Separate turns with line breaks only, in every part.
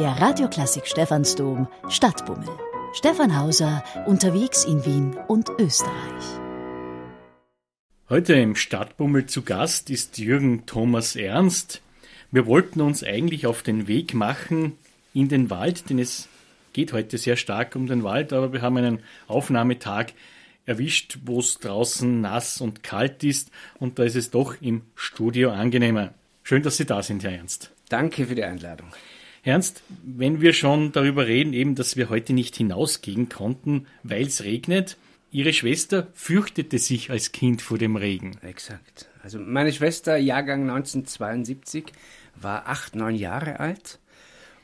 Der Radioklassik Stephansdom Stadtbummel. Stefan Hauser unterwegs in Wien und Österreich.
Heute im Stadtbummel zu Gast ist Jürgen Thomas Ernst. Wir wollten uns eigentlich auf den Weg machen in den Wald, denn es geht heute sehr stark um den Wald, aber wir haben einen Aufnahmetag erwischt, wo es draußen nass und kalt ist und da ist es doch im Studio angenehmer. Schön, dass Sie da sind, Herr Ernst.
Danke für die Einladung.
Ernst, wenn wir schon darüber reden, eben, dass wir heute nicht hinausgehen konnten, weil es regnet, Ihre Schwester fürchtete sich als Kind vor dem Regen.
Exakt. Also meine Schwester, Jahrgang 1972, war acht, neun Jahre alt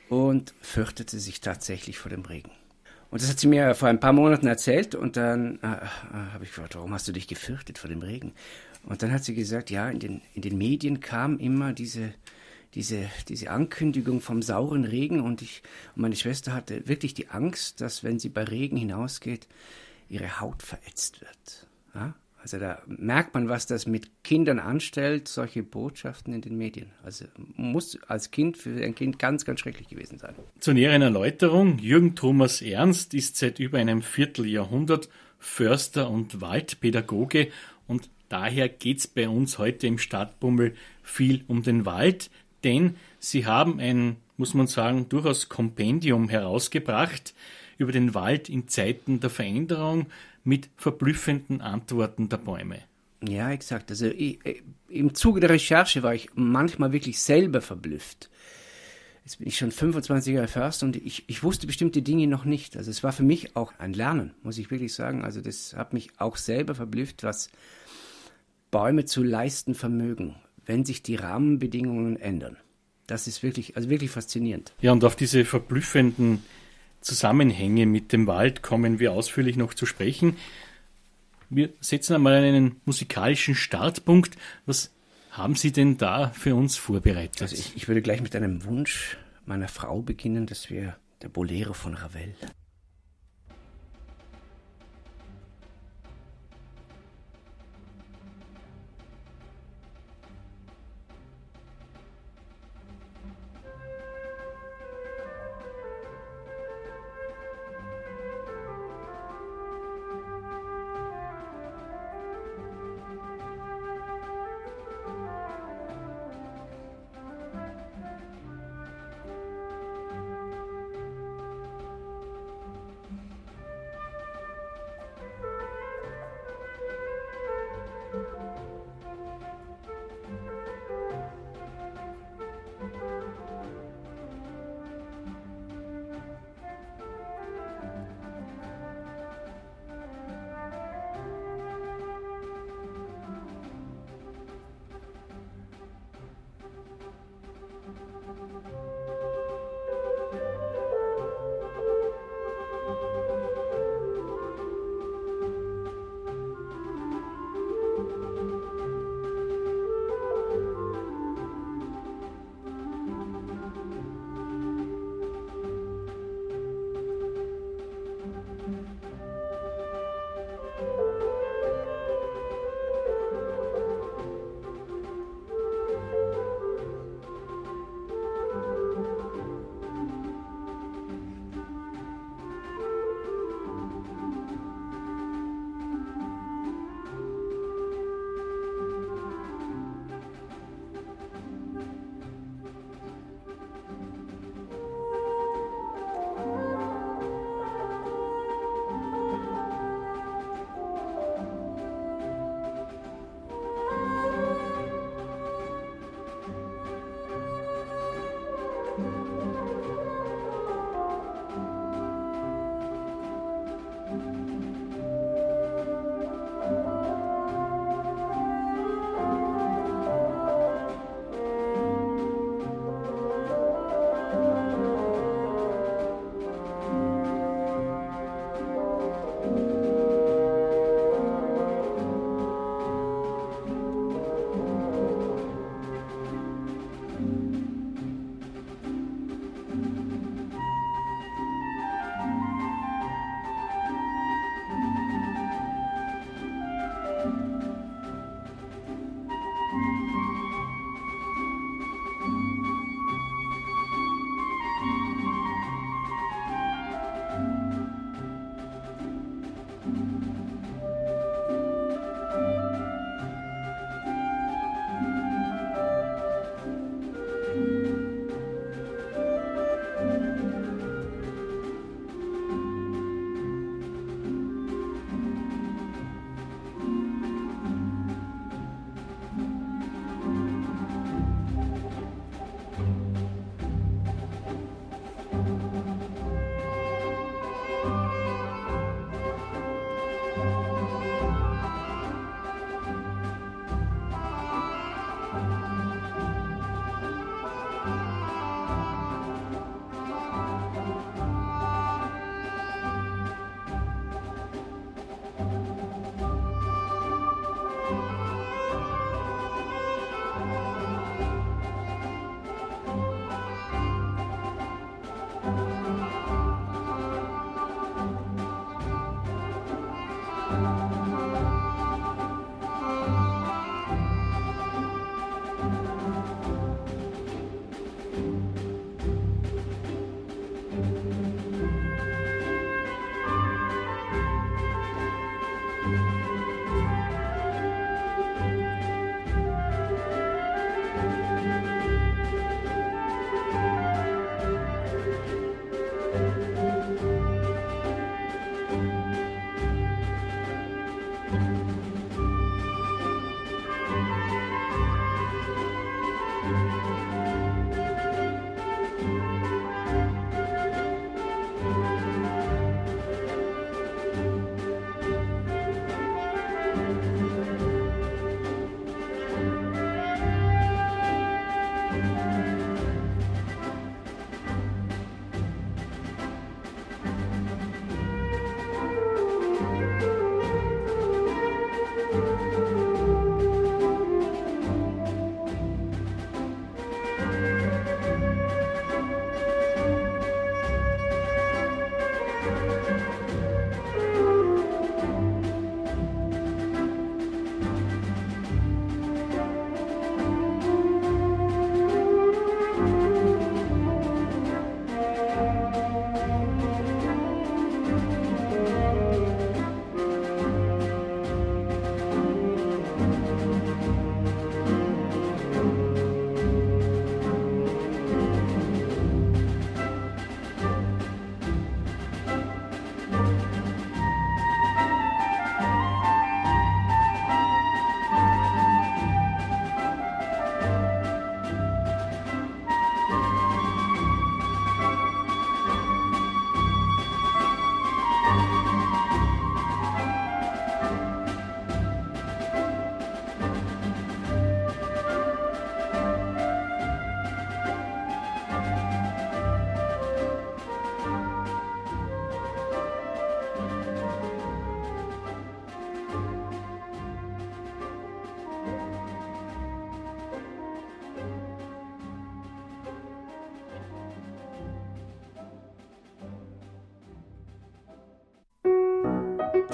und fürchtete sich tatsächlich vor dem Regen. Und das hat sie mir vor ein paar Monaten erzählt und dann äh, äh, habe ich gefragt, warum hast du dich gefürchtet vor dem Regen? Und dann hat sie gesagt, ja, in den, in den Medien kam immer diese, diese, diese Ankündigung vom sauren Regen und ich und meine Schwester hatte wirklich die Angst, dass wenn sie bei Regen hinausgeht, ihre Haut verätzt wird. Ja? Also da merkt man, was das mit Kindern anstellt, solche Botschaften in den Medien. Also muss als Kind für ein Kind ganz, ganz schrecklich gewesen sein.
Zur näheren Erläuterung, Jürgen Thomas Ernst ist seit über einem Vierteljahrhundert Förster und Waldpädagoge und daher geht es bei uns heute im Stadtbummel viel um den Wald, denn sie haben ein, muss man sagen, durchaus Kompendium herausgebracht, über den Wald in Zeiten der Veränderung mit verblüffenden Antworten der Bäume.
Ja, exakt. Also ich, im Zuge der Recherche war ich manchmal wirklich selber verblüfft. Jetzt bin ich schon 25 Jahre Förster und ich, ich wusste bestimmte Dinge noch nicht. Also es war für mich auch ein Lernen, muss ich wirklich sagen. Also das hat mich auch selber verblüfft, was Bäume zu leisten vermögen, wenn sich die Rahmenbedingungen ändern. Das ist wirklich, also wirklich faszinierend.
Ja, und auf diese verblüffenden Zusammenhänge mit dem Wald kommen wir ausführlich noch zu sprechen. Wir setzen einmal einen musikalischen Startpunkt. Was haben Sie denn da für uns vorbereitet?
Also ich, ich würde gleich mit einem Wunsch meiner Frau beginnen, dass wir der Bolero von Ravel.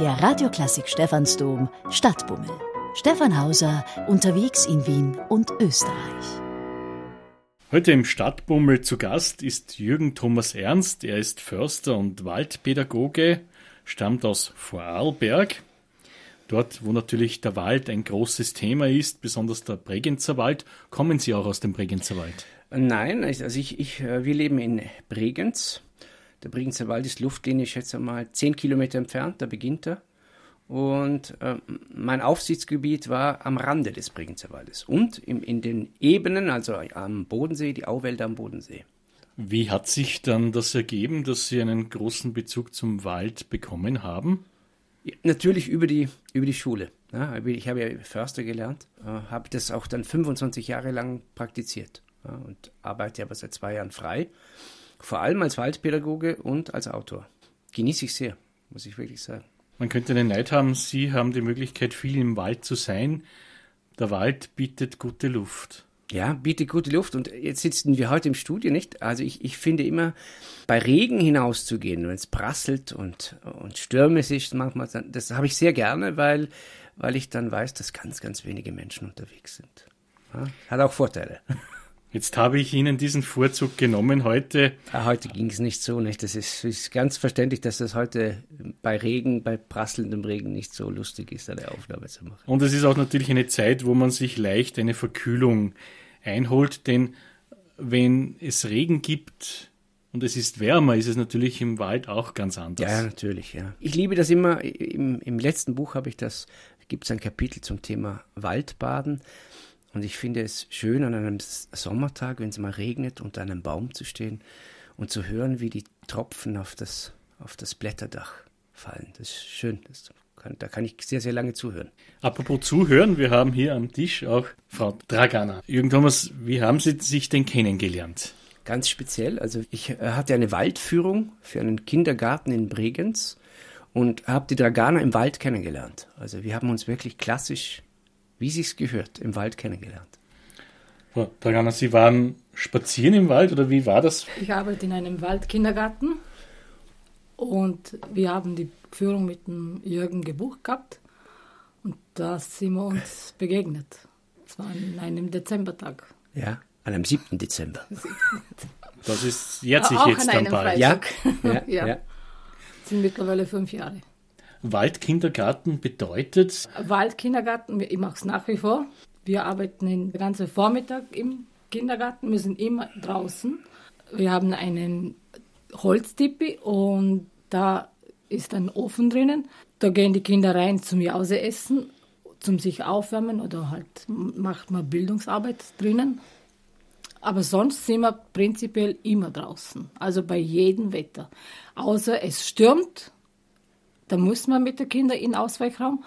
Der Radioklassik Stephansdom Stadtbummel. Stefan Hauser unterwegs in Wien und Österreich.
Heute im Stadtbummel zu Gast ist Jürgen Thomas Ernst. Er ist Förster und Waldpädagoge, stammt aus Vorarlberg. Dort, wo natürlich der Wald ein großes Thema ist, besonders der Bregenzer Wald. Kommen Sie auch aus dem Bregenzer Wald?
Nein, also ich, ich, äh, wir leben in Bregenz. Der Bregenzer Wald ist Luftlinie, ich schätze mal, zehn Kilometer entfernt, da beginnt er. Und äh, mein Aufsichtsgebiet war am Rande des Bregenzer Waldes und im, in den Ebenen, also am Bodensee, die Auwälder am Bodensee.
Wie hat sich dann das ergeben, dass Sie einen großen Bezug zum Wald bekommen haben?
Ja, natürlich über die, über die Schule. Ja, ich habe ja Förster gelernt, äh, habe das auch dann 25 Jahre lang praktiziert ja, und arbeite aber seit zwei Jahren frei vor allem als Waldpädagoge und als Autor. Genieße ich sehr, muss ich wirklich sagen.
Man könnte den Neid haben, Sie haben die Möglichkeit, viel im Wald zu sein. Der Wald bietet gute Luft.
Ja, bietet gute Luft. Und jetzt sitzen wir heute im Studio, nicht? Also ich, ich finde immer, bei Regen hinauszugehen, wenn es prasselt und, und stürmisch ist, manchmal, das habe ich sehr gerne, weil, weil ich dann weiß, dass ganz, ganz wenige Menschen unterwegs sind. Ja, hat auch Vorteile.
Jetzt habe ich Ihnen diesen Vorzug genommen heute.
Ja, heute ging es nicht so, nicht? Das ist, ist, ganz verständlich, dass das heute bei Regen, bei prasselndem Regen nicht so lustig ist, eine Aufnahme zu machen.
Und es ist auch natürlich eine Zeit, wo man sich leicht eine Verkühlung einholt, denn wenn es Regen gibt und es ist wärmer, ist es natürlich im Wald auch ganz anders.
Ja, natürlich, ja. Ich liebe das immer, im, im letzten Buch habe ich das, gibt es ein Kapitel zum Thema Waldbaden. Und ich finde es schön, an einem Sommertag, wenn es mal regnet, unter einem Baum zu stehen und zu hören, wie die Tropfen auf das, auf das Blätterdach fallen. Das ist schön. Das kann, da kann ich sehr, sehr lange zuhören.
Apropos zuhören, wir haben hier am Tisch auch Frau Dragana. Jürgen Thomas, wie haben Sie sich denn kennengelernt?
Ganz speziell. Also ich äh, hatte eine Waldführung für einen Kindergarten in Bregenz und habe die Draganer im Wald kennengelernt. Also wir haben uns wirklich klassisch wie sich's gehört, im Wald kennengelernt.
Frau Dragana, Sie waren spazieren im Wald oder wie war das?
Ich arbeite in einem Waldkindergarten und wir haben die Führung mit dem Jürgen gebucht gehabt und da sind wir uns begegnet. Es war an einem Dezembertag.
Ja, an einem 7. Dezember.
Das ist jetzt sich jetzt dann bald.
Ja, ja, ja. ja.
Das sind mittlerweile fünf Jahre.
Waldkindergarten bedeutet?
Waldkindergarten, ich mache es nach wie vor. Wir arbeiten den ganzen Vormittag im Kindergarten, wir sind immer draußen. Wir haben einen Holztipi und da ist ein Ofen drinnen. Da gehen die Kinder rein zum Jause essen, zum sich aufwärmen oder halt macht man Bildungsarbeit drinnen. Aber sonst sind wir prinzipiell immer draußen, also bei jedem Wetter. Außer es stürmt da muss man mit den Kindern in den Ausweichraum.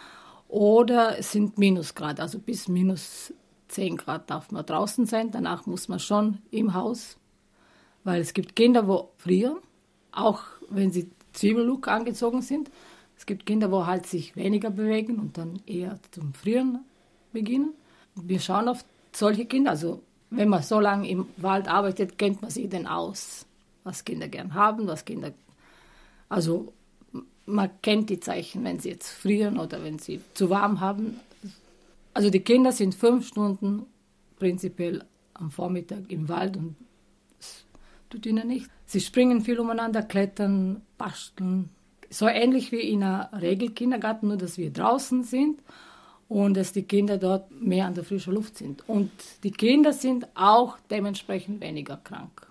Oder es sind Minusgrad, also bis minus 10 Grad darf man draußen sein. Danach muss man schon im Haus, weil es gibt Kinder, wo frieren, auch wenn sie Zwiebellook angezogen sind. Es gibt Kinder, wo halt sich weniger bewegen und dann eher zum Frieren beginnen. Wir schauen auf solche Kinder, also wenn man so lange im Wald arbeitet, kennt man sich denn aus, was Kinder gern haben, was Kinder, also man kennt die Zeichen, wenn sie jetzt frieren oder wenn sie zu warm haben. Also die Kinder sind fünf Stunden prinzipiell am Vormittag im Wald und es tut ihnen nichts. Sie springen viel umeinander, klettern, basteln. So ähnlich wie in einem Regelkindergarten, nur dass wir draußen sind und dass die Kinder dort mehr an der frischen Luft sind. Und die Kinder sind auch dementsprechend weniger krank.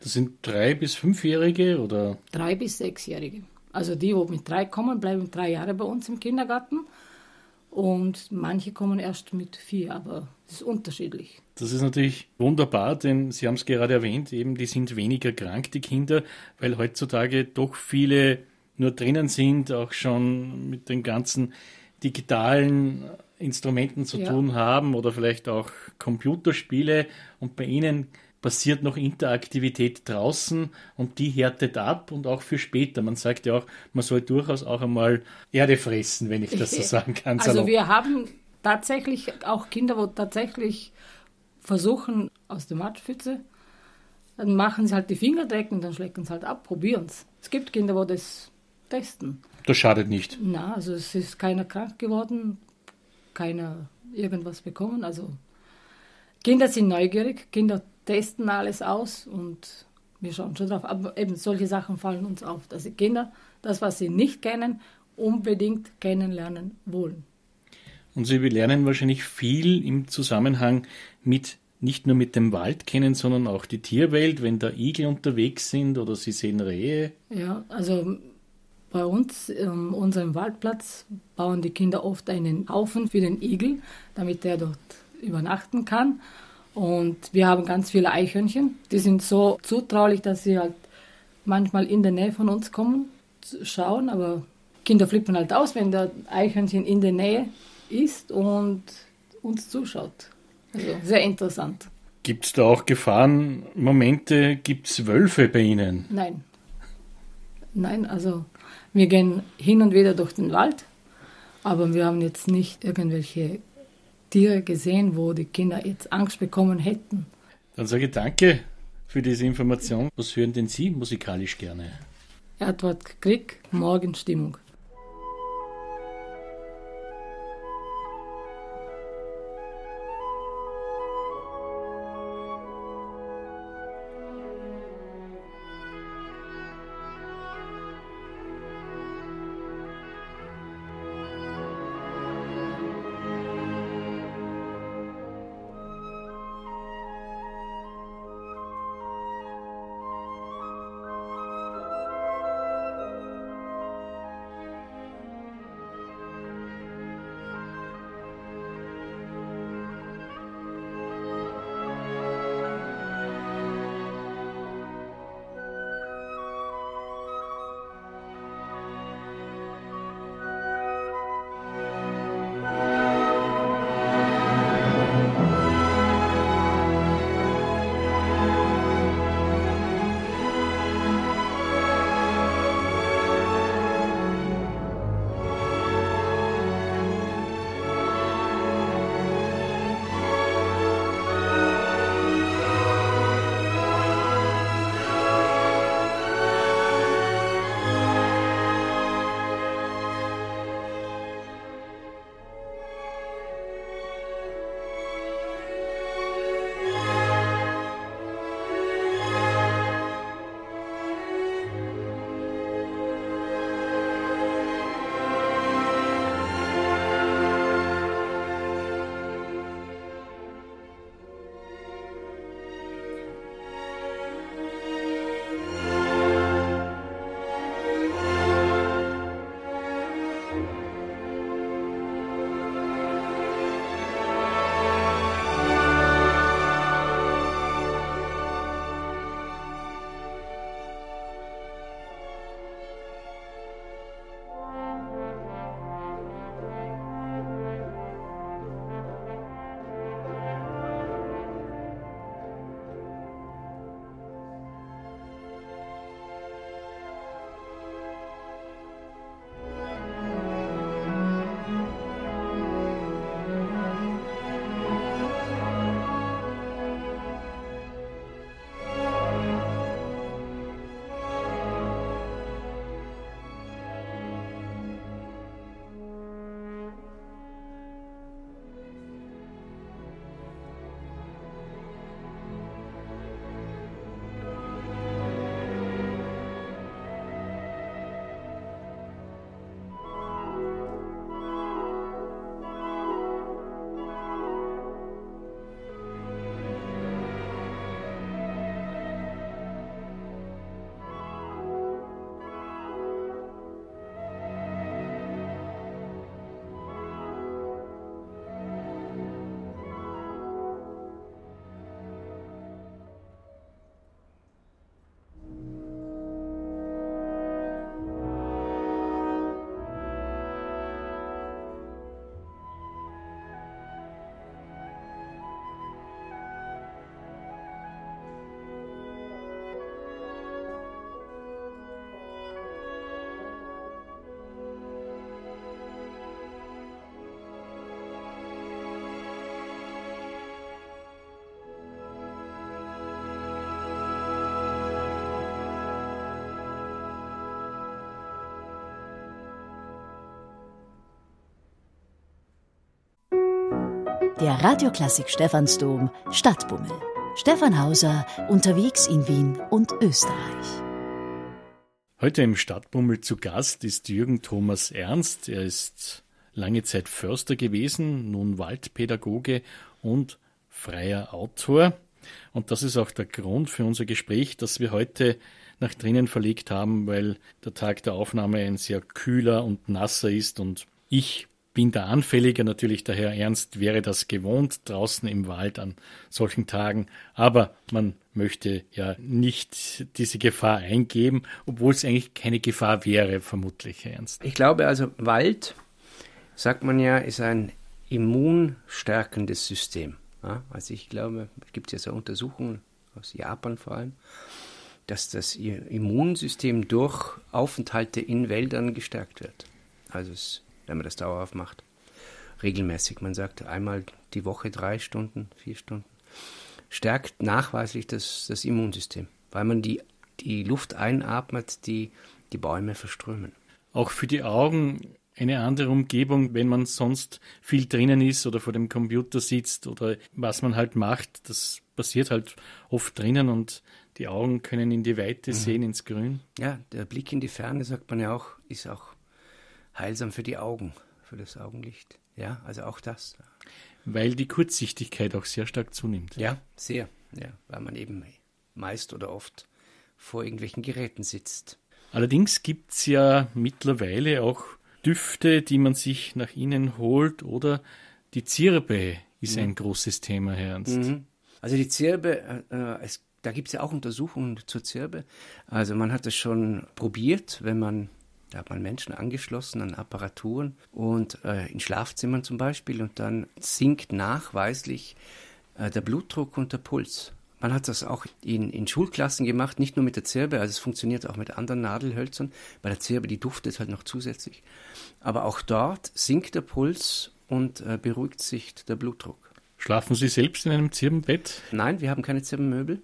Das sind drei bis fünfjährige oder?
Drei bis sechsjährige. Also die, die mit drei kommen, bleiben drei Jahre bei uns im Kindergarten. Und manche kommen erst mit vier, aber es ist unterschiedlich.
Das ist natürlich wunderbar, denn Sie haben es gerade erwähnt, eben die sind weniger krank, die Kinder, weil heutzutage doch viele nur drinnen sind, auch schon mit den ganzen digitalen Instrumenten zu ja. tun haben oder vielleicht auch Computerspiele. Und bei Ihnen passiert noch Interaktivität draußen und die härtet ab und auch für später. Man sagt ja auch, man soll durchaus auch einmal Erde fressen, wenn ich das so sagen kann.
Also wir haben tatsächlich auch Kinder, wo tatsächlich versuchen aus der Matschpfütze, dann machen sie halt die Finger drecken, dann schlecken sie halt ab, probieren es. Es gibt Kinder, wo das testen.
Das schadet nicht.
Na, also es ist keiner krank geworden, keiner irgendwas bekommen. Also Kinder sind neugierig, Kinder testen alles aus und wir schauen schon drauf. Aber eben solche Sachen fallen uns auf, dass die Kinder das, was sie nicht kennen, unbedingt kennenlernen wollen.
Und sie lernen wahrscheinlich viel im Zusammenhang mit nicht nur mit dem Wald kennen, sondern auch die Tierwelt, wenn da Igel unterwegs sind oder sie sehen Rehe.
Ja, also bei uns, um, unserem Waldplatz, bauen die Kinder oft einen Haufen für den Igel, damit er dort übernachten kann. Und wir haben ganz viele Eichhörnchen. Die sind so zutraulich, dass sie halt manchmal in der Nähe von uns kommen, schauen. Aber Kinder flippen halt aus, wenn der Eichhörnchen in der Nähe ist und uns zuschaut. Also sehr interessant.
Gibt es da auch Gefahrenmomente? Gibt es Wölfe bei Ihnen?
Nein. Nein, also wir gehen hin und wieder durch den Wald, aber wir haben jetzt nicht irgendwelche Tiere gesehen, wo die Kinder jetzt Angst bekommen hätten.
Dann sage ich danke für diese Information. Was hören denn Sie musikalisch gerne?
Edward Krieg, Morgenstimmung.
Der Radioklassik Stephansdom Stadtbummel. Stefan Hauser unterwegs in Wien und Österreich.
Heute im Stadtbummel zu Gast ist Jürgen Thomas Ernst. Er ist lange Zeit Förster gewesen, nun Waldpädagoge und freier Autor. Und das ist auch der Grund für unser Gespräch, das wir heute nach drinnen verlegt haben, weil der Tag der Aufnahme ein sehr kühler und nasser ist und ich bin da anfälliger. Natürlich, der Herr Ernst wäre das gewohnt draußen im Wald an solchen Tagen. Aber man möchte ja nicht diese Gefahr eingeben, obwohl es eigentlich keine Gefahr wäre, vermutlich, Herr Ernst.
Ich glaube also, Wald, sagt man ja, ist ein immunstärkendes System. Also ich glaube, es gibt ja so Untersuchungen aus Japan vor allem, dass das Immunsystem durch Aufenthalte in Wäldern gestärkt wird. Also es wenn man das dauerhaft macht. Regelmäßig, man sagt einmal die Woche drei Stunden, vier Stunden, stärkt nachweislich das, das Immunsystem, weil man die, die Luft einatmet, die die Bäume verströmen.
Auch für die Augen eine andere Umgebung, wenn man sonst viel drinnen ist oder vor dem Computer sitzt oder was man halt macht, das passiert halt oft drinnen und die Augen können in die Weite mhm. sehen, ins Grün.
Ja, der Blick in die Ferne, sagt man ja auch, ist auch heilsam für die Augen, für das Augenlicht. Ja, also auch das.
Weil die Kurzsichtigkeit auch sehr stark zunimmt.
Ja, sehr. Ja, weil man eben meist oder oft vor irgendwelchen Geräten sitzt.
Allerdings gibt es ja mittlerweile auch Düfte, die man sich nach innen holt oder die Zirbe ist mhm. ein großes Thema, Herr Ernst. Mhm.
Also die Zirbe, äh, es, da gibt es ja auch Untersuchungen zur Zirbe. Also man hat es schon probiert, wenn man da hat man Menschen angeschlossen an Apparaturen und äh, in Schlafzimmern zum Beispiel und dann sinkt nachweislich äh, der Blutdruck und der Puls. Man hat das auch in, in Schulklassen gemacht, nicht nur mit der Zirbe, also es funktioniert auch mit anderen Nadelhölzern. Bei der Zirbe, die duftet halt noch zusätzlich. Aber auch dort sinkt der Puls und äh, beruhigt sich der Blutdruck.
Schlafen Sie selbst in einem Zirbenbett?
Nein, wir haben keine Zirbenmöbel,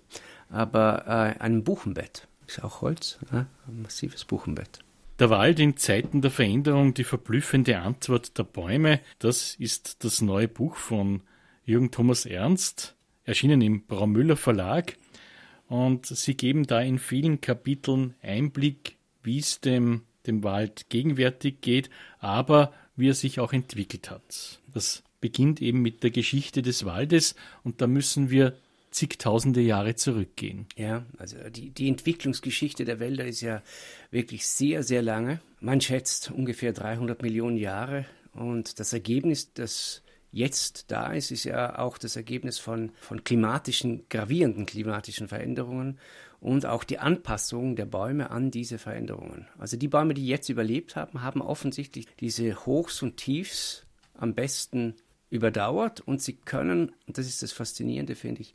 aber äh, ein Buchenbett. Ist auch Holz, ein massives Buchenbett.
Der Wald in Zeiten der Veränderung, die verblüffende Antwort der Bäume, das ist das neue Buch von Jürgen Thomas Ernst, erschienen im Braumüller Verlag. Und sie geben da in vielen Kapiteln Einblick, wie es dem, dem Wald gegenwärtig geht, aber wie er sich auch entwickelt hat. Das beginnt eben mit der Geschichte des Waldes und da müssen wir zigtausende Jahre zurückgehen.
Ja, also die, die Entwicklungsgeschichte der Wälder ist ja wirklich sehr, sehr lange. Man schätzt ungefähr 300 Millionen Jahre und das Ergebnis, das jetzt da ist, ist ja auch das Ergebnis von, von klimatischen, gravierenden klimatischen Veränderungen und auch die Anpassung der Bäume an diese Veränderungen. Also die Bäume, die jetzt überlebt haben, haben offensichtlich diese Hochs und Tiefs am besten überdauert und sie können, und das ist das Faszinierende, finde ich,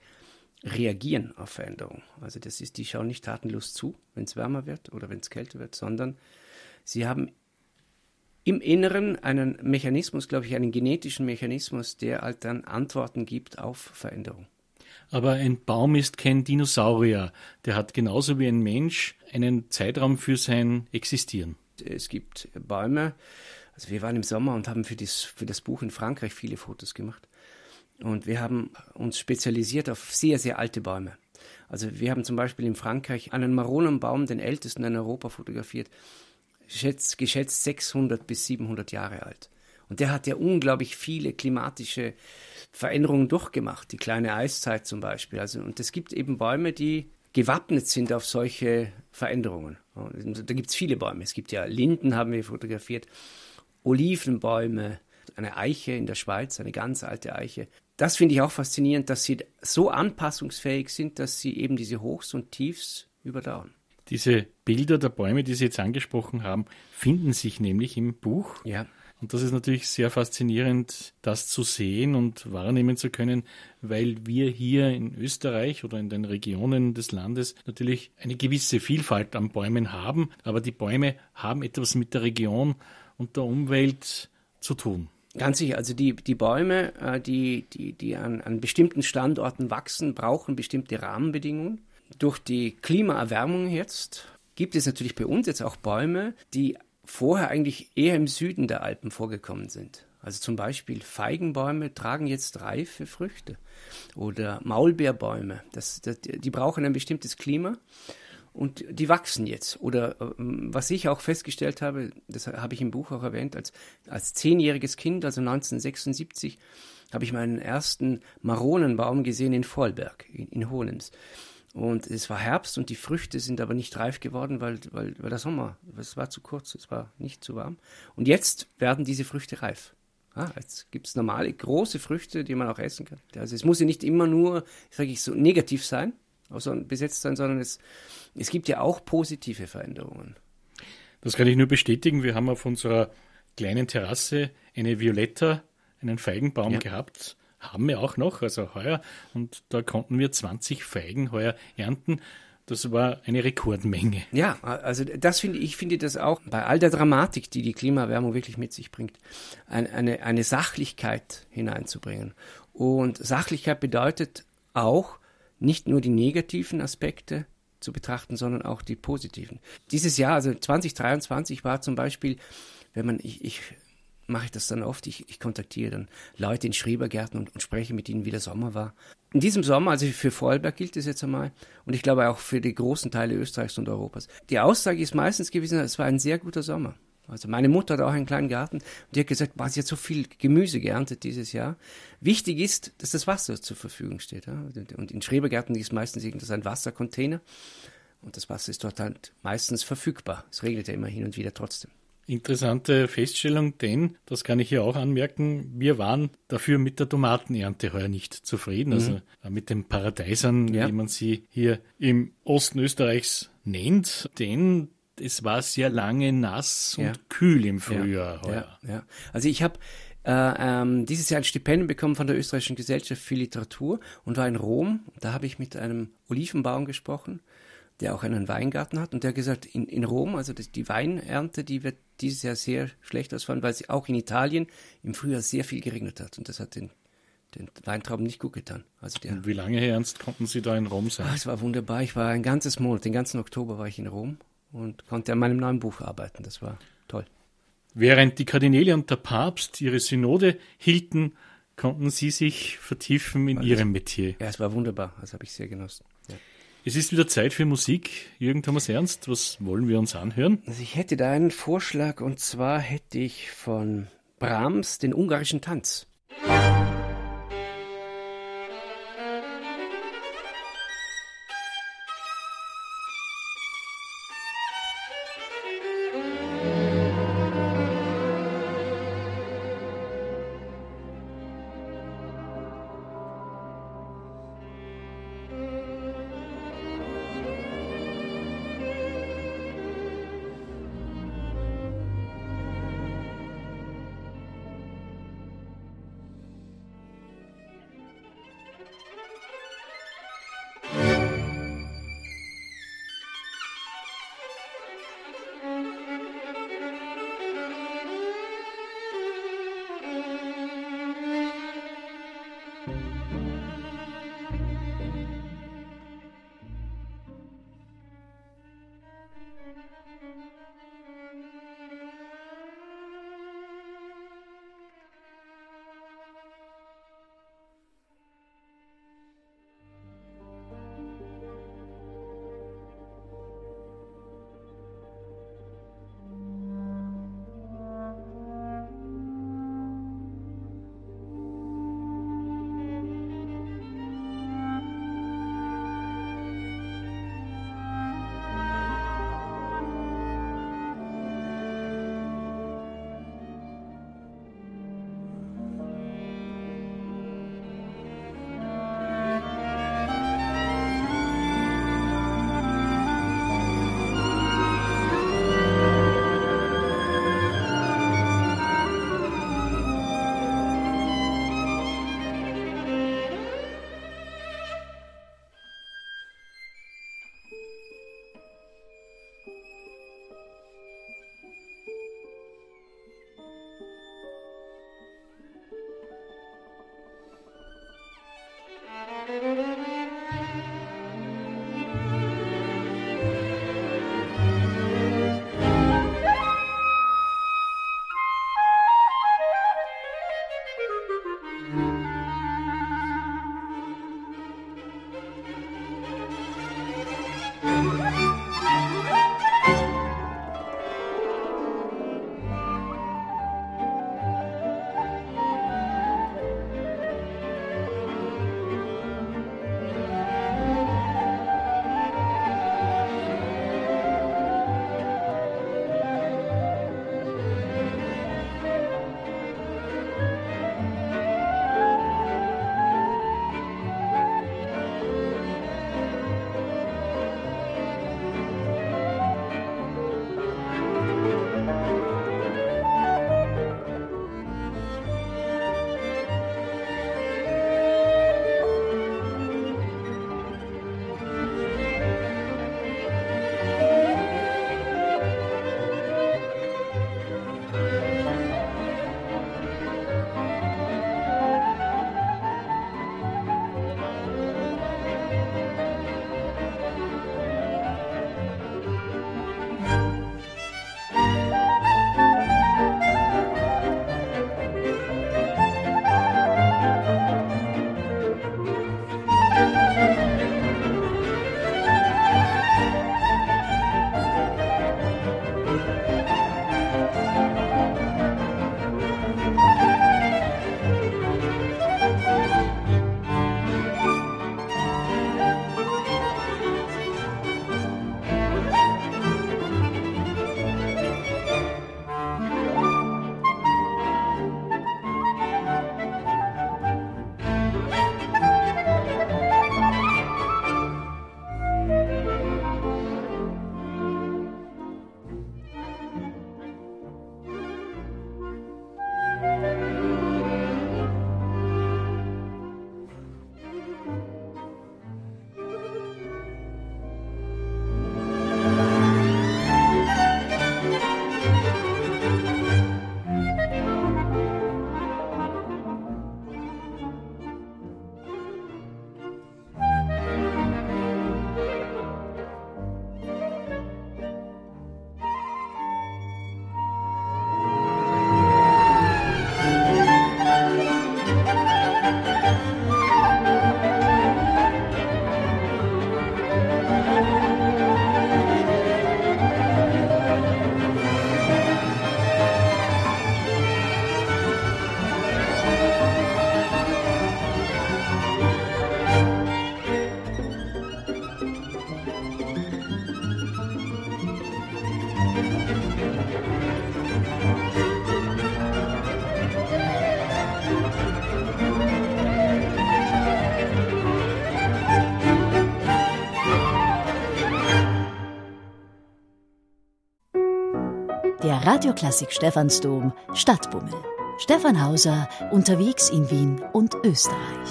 reagieren auf Veränderungen. Also das ist, die schauen nicht tatenlos zu, wenn es wärmer wird oder wenn es kälter wird, sondern sie haben im Inneren einen Mechanismus, glaube ich, einen genetischen Mechanismus, der halt dann Antworten gibt auf Veränderung.
Aber ein Baum ist kein Dinosaurier. Der hat genauso wie ein Mensch einen Zeitraum für sein Existieren.
Es gibt Bäume. Also wir waren im Sommer und haben für das, für das Buch in Frankreich viele Fotos gemacht. Und wir haben uns spezialisiert auf sehr, sehr alte Bäume. Also wir haben zum Beispiel in Frankreich einen Maronenbaum, den ältesten in Europa, fotografiert, geschätzt, geschätzt 600 bis 700 Jahre alt. Und der hat ja unglaublich viele klimatische Veränderungen durchgemacht, die kleine Eiszeit zum Beispiel. Also, und es gibt eben Bäume, die gewappnet sind auf solche Veränderungen. Und da gibt es viele Bäume. Es gibt ja Linden, haben wir fotografiert, Olivenbäume, eine Eiche in der Schweiz, eine ganz alte Eiche, das finde ich auch faszinierend, dass sie so anpassungsfähig sind, dass sie eben diese Hochs und Tiefs überdauern.
Diese Bilder der Bäume, die Sie jetzt angesprochen haben, finden sich nämlich im Buch.
Ja.
Und das ist natürlich sehr faszinierend, das zu sehen und wahrnehmen zu können, weil wir hier in Österreich oder in den Regionen des Landes natürlich eine gewisse Vielfalt an Bäumen haben, aber die Bäume haben etwas mit der Region und der Umwelt zu tun.
Ganz sicher, also die, die Bäume, äh, die, die, die an, an bestimmten Standorten wachsen, brauchen bestimmte Rahmenbedingungen. Durch die Klimaerwärmung jetzt gibt es natürlich bei uns jetzt auch Bäume, die vorher eigentlich eher im Süden der Alpen vorgekommen sind. Also zum Beispiel Feigenbäume tragen jetzt reife Früchte oder Maulbeerbäume. Das, das, die brauchen ein bestimmtes Klima und die wachsen jetzt. Oder ähm, was ich auch festgestellt habe, das habe ich im Buch auch erwähnt, als, als zehnjähriges Kind, also 1976, habe ich meinen ersten Maronenbaum gesehen in Vollberg, in, in Hohenems. Und es war Herbst und die Früchte sind aber nicht reif geworden, weil, weil, weil der Sommer, es war zu kurz, es war nicht zu warm. Und jetzt werden diese Früchte reif. Ah, jetzt gibt es normale, große Früchte, die man auch essen kann. Also es muss ja nicht immer nur, sage ich so, negativ sein, besetzt sein, sondern es, es gibt ja auch positive Veränderungen.
Das kann ich nur bestätigen. Wir haben auf unserer kleinen Terrasse eine Violetta, einen Feigenbaum ja. gehabt haben wir auch noch, also heuer. Und da konnten wir 20 Feigen heuer ernten. Das war eine Rekordmenge.
Ja, also das finde ich finde das auch bei all der Dramatik, die die Klimaerwärmung wirklich mit sich bringt, eine, eine, eine Sachlichkeit hineinzubringen. Und Sachlichkeit bedeutet auch nicht nur die negativen Aspekte zu betrachten, sondern auch die positiven. Dieses Jahr, also 2023, war zum Beispiel, wenn man, ich, ich mache das dann oft. Ich, ich kontaktiere dann Leute in Schrebergärten und, und, spreche mit ihnen, wie der Sommer war. In diesem Sommer, also für Vorarlberg gilt es jetzt einmal, und ich glaube auch für die großen Teile Österreichs und Europas. Die Aussage ist meistens gewesen, es war ein sehr guter Sommer. Also meine Mutter hat auch einen kleinen Garten und die hat gesagt, boah, sie hat so viel Gemüse geerntet dieses Jahr. Wichtig ist, dass das Wasser zur Verfügung steht. Ja? Und in Schrebergärten ist meistens ein Wassercontainer und das Wasser ist dort halt meistens verfügbar. Es regnet ja immer hin und wieder trotzdem.
Interessante Feststellung, denn, das kann ich hier auch anmerken, wir waren dafür mit der Tomatenernte heuer nicht zufrieden. Also mhm. Also mit den Paradeisern, ja. wie man sie hier im Osten Österreichs nennt, denn es war sehr lange nass und ja. kühl im Frühjahr
ja. Ja, Also ich habe äh, ähm, dieses Jahr ein Stipendium bekommen von der Österreichischen Gesellschaft für Literatur und war in Rom. Da habe ich mit einem Olivenbauern gesprochen der auch einen Weingarten hat und der hat gesagt, in, in Rom, also das, die Weinernte, die wird dieses Jahr sehr schlecht ausfallen, weil sie auch in Italien im Frühjahr sehr viel geregnet hat und das hat den, den Weintrauben nicht gut getan.
Also der, und wie lange, Herr Ernst, konnten Sie da in Rom sein?
Ach, es war wunderbar. Ich war ein ganzes Monat, den ganzen Oktober war ich in Rom und konnte an meinem neuen Buch arbeiten. Das war toll.
Während die Kardinäle und der Papst ihre Synode hielten, konnten Sie sich vertiefen in Ihrem Metier.
Ja, es war wunderbar. Das habe ich sehr genossen. Ja.
Es ist wieder Zeit für Musik. Jürgen Thomas Ernst, was wollen wir uns anhören?
Also ich hätte da einen Vorschlag und zwar hätte ich von Brahms den ungarischen Tanz.
Radioklassik Stephansdom Stadtbummel. Stefan Hauser unterwegs in Wien und Österreich.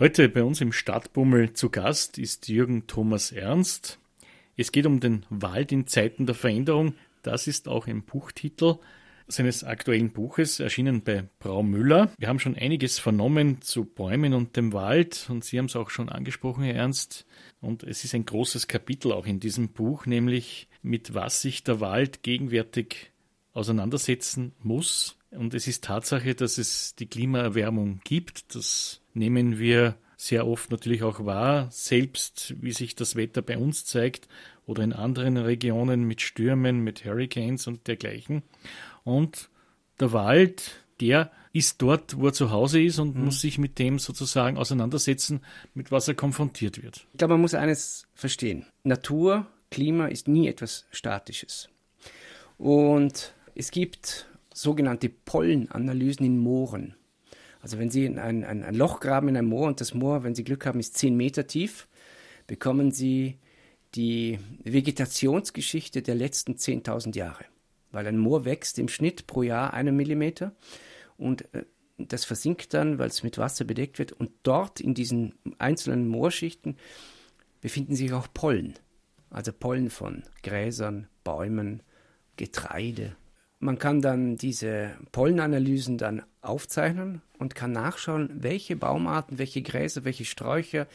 Heute bei uns im Stadtbummel zu Gast ist Jürgen Thomas Ernst. Es geht um den Wald in Zeiten der Veränderung. Das ist auch ein Buchtitel seines aktuellen Buches, erschienen bei Braumüller. Wir haben schon einiges vernommen zu Bäumen und dem Wald und Sie haben es auch schon angesprochen, Herr Ernst. Und es ist ein großes Kapitel auch in diesem Buch, nämlich mit was sich der Wald gegenwärtig auseinandersetzen muss. Und es ist Tatsache, dass es die Klimaerwärmung gibt. Das nehmen wir sehr oft natürlich auch wahr, selbst wie sich das Wetter bei uns zeigt oder in anderen Regionen mit Stürmen, mit Hurricanes und dergleichen. Und der Wald, der ist dort, wo er zu Hause ist und mhm. muss sich mit dem sozusagen auseinandersetzen, mit was er konfrontiert wird.
Ich glaube, man muss eines verstehen. Natur, Klima ist nie etwas Statisches. Und es gibt sogenannte Pollenanalysen in Mooren. Also wenn Sie ein, ein, ein Loch graben in einem Moor und das Moor, wenn Sie Glück haben, ist 10 Meter tief, bekommen Sie die Vegetationsgeschichte der letzten 10.000 Jahre weil ein Moor wächst im Schnitt pro Jahr einen Millimeter und äh, das versinkt dann, weil es mit Wasser bedeckt wird. Und dort in diesen einzelnen Moorschichten befinden sich auch Pollen, also Pollen von Gräsern, Bäumen, Getreide. Man kann dann diese Pollenanalysen dann aufzeichnen und kann nachschauen, welche Baumarten, welche Gräser, welche Sträucher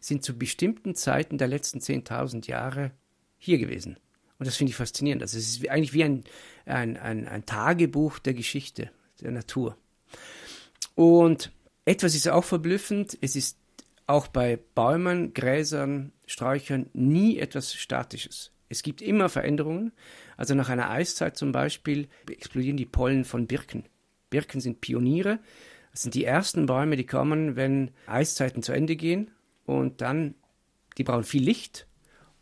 sind zu bestimmten Zeiten der letzten 10.000 Jahre hier gewesen. Und das finde ich faszinierend. Also es ist eigentlich wie ein, ein, ein, ein Tagebuch der Geschichte, der Natur. Und etwas ist auch verblüffend, es ist auch bei Bäumen, Gräsern, Sträuchern nie etwas Statisches. Es gibt immer Veränderungen. Also nach einer Eiszeit zum Beispiel explodieren die Pollen von Birken. Birken sind Pioniere. Das sind die ersten Bäume, die kommen, wenn Eiszeiten zu Ende gehen. Und dann, die brauchen viel Licht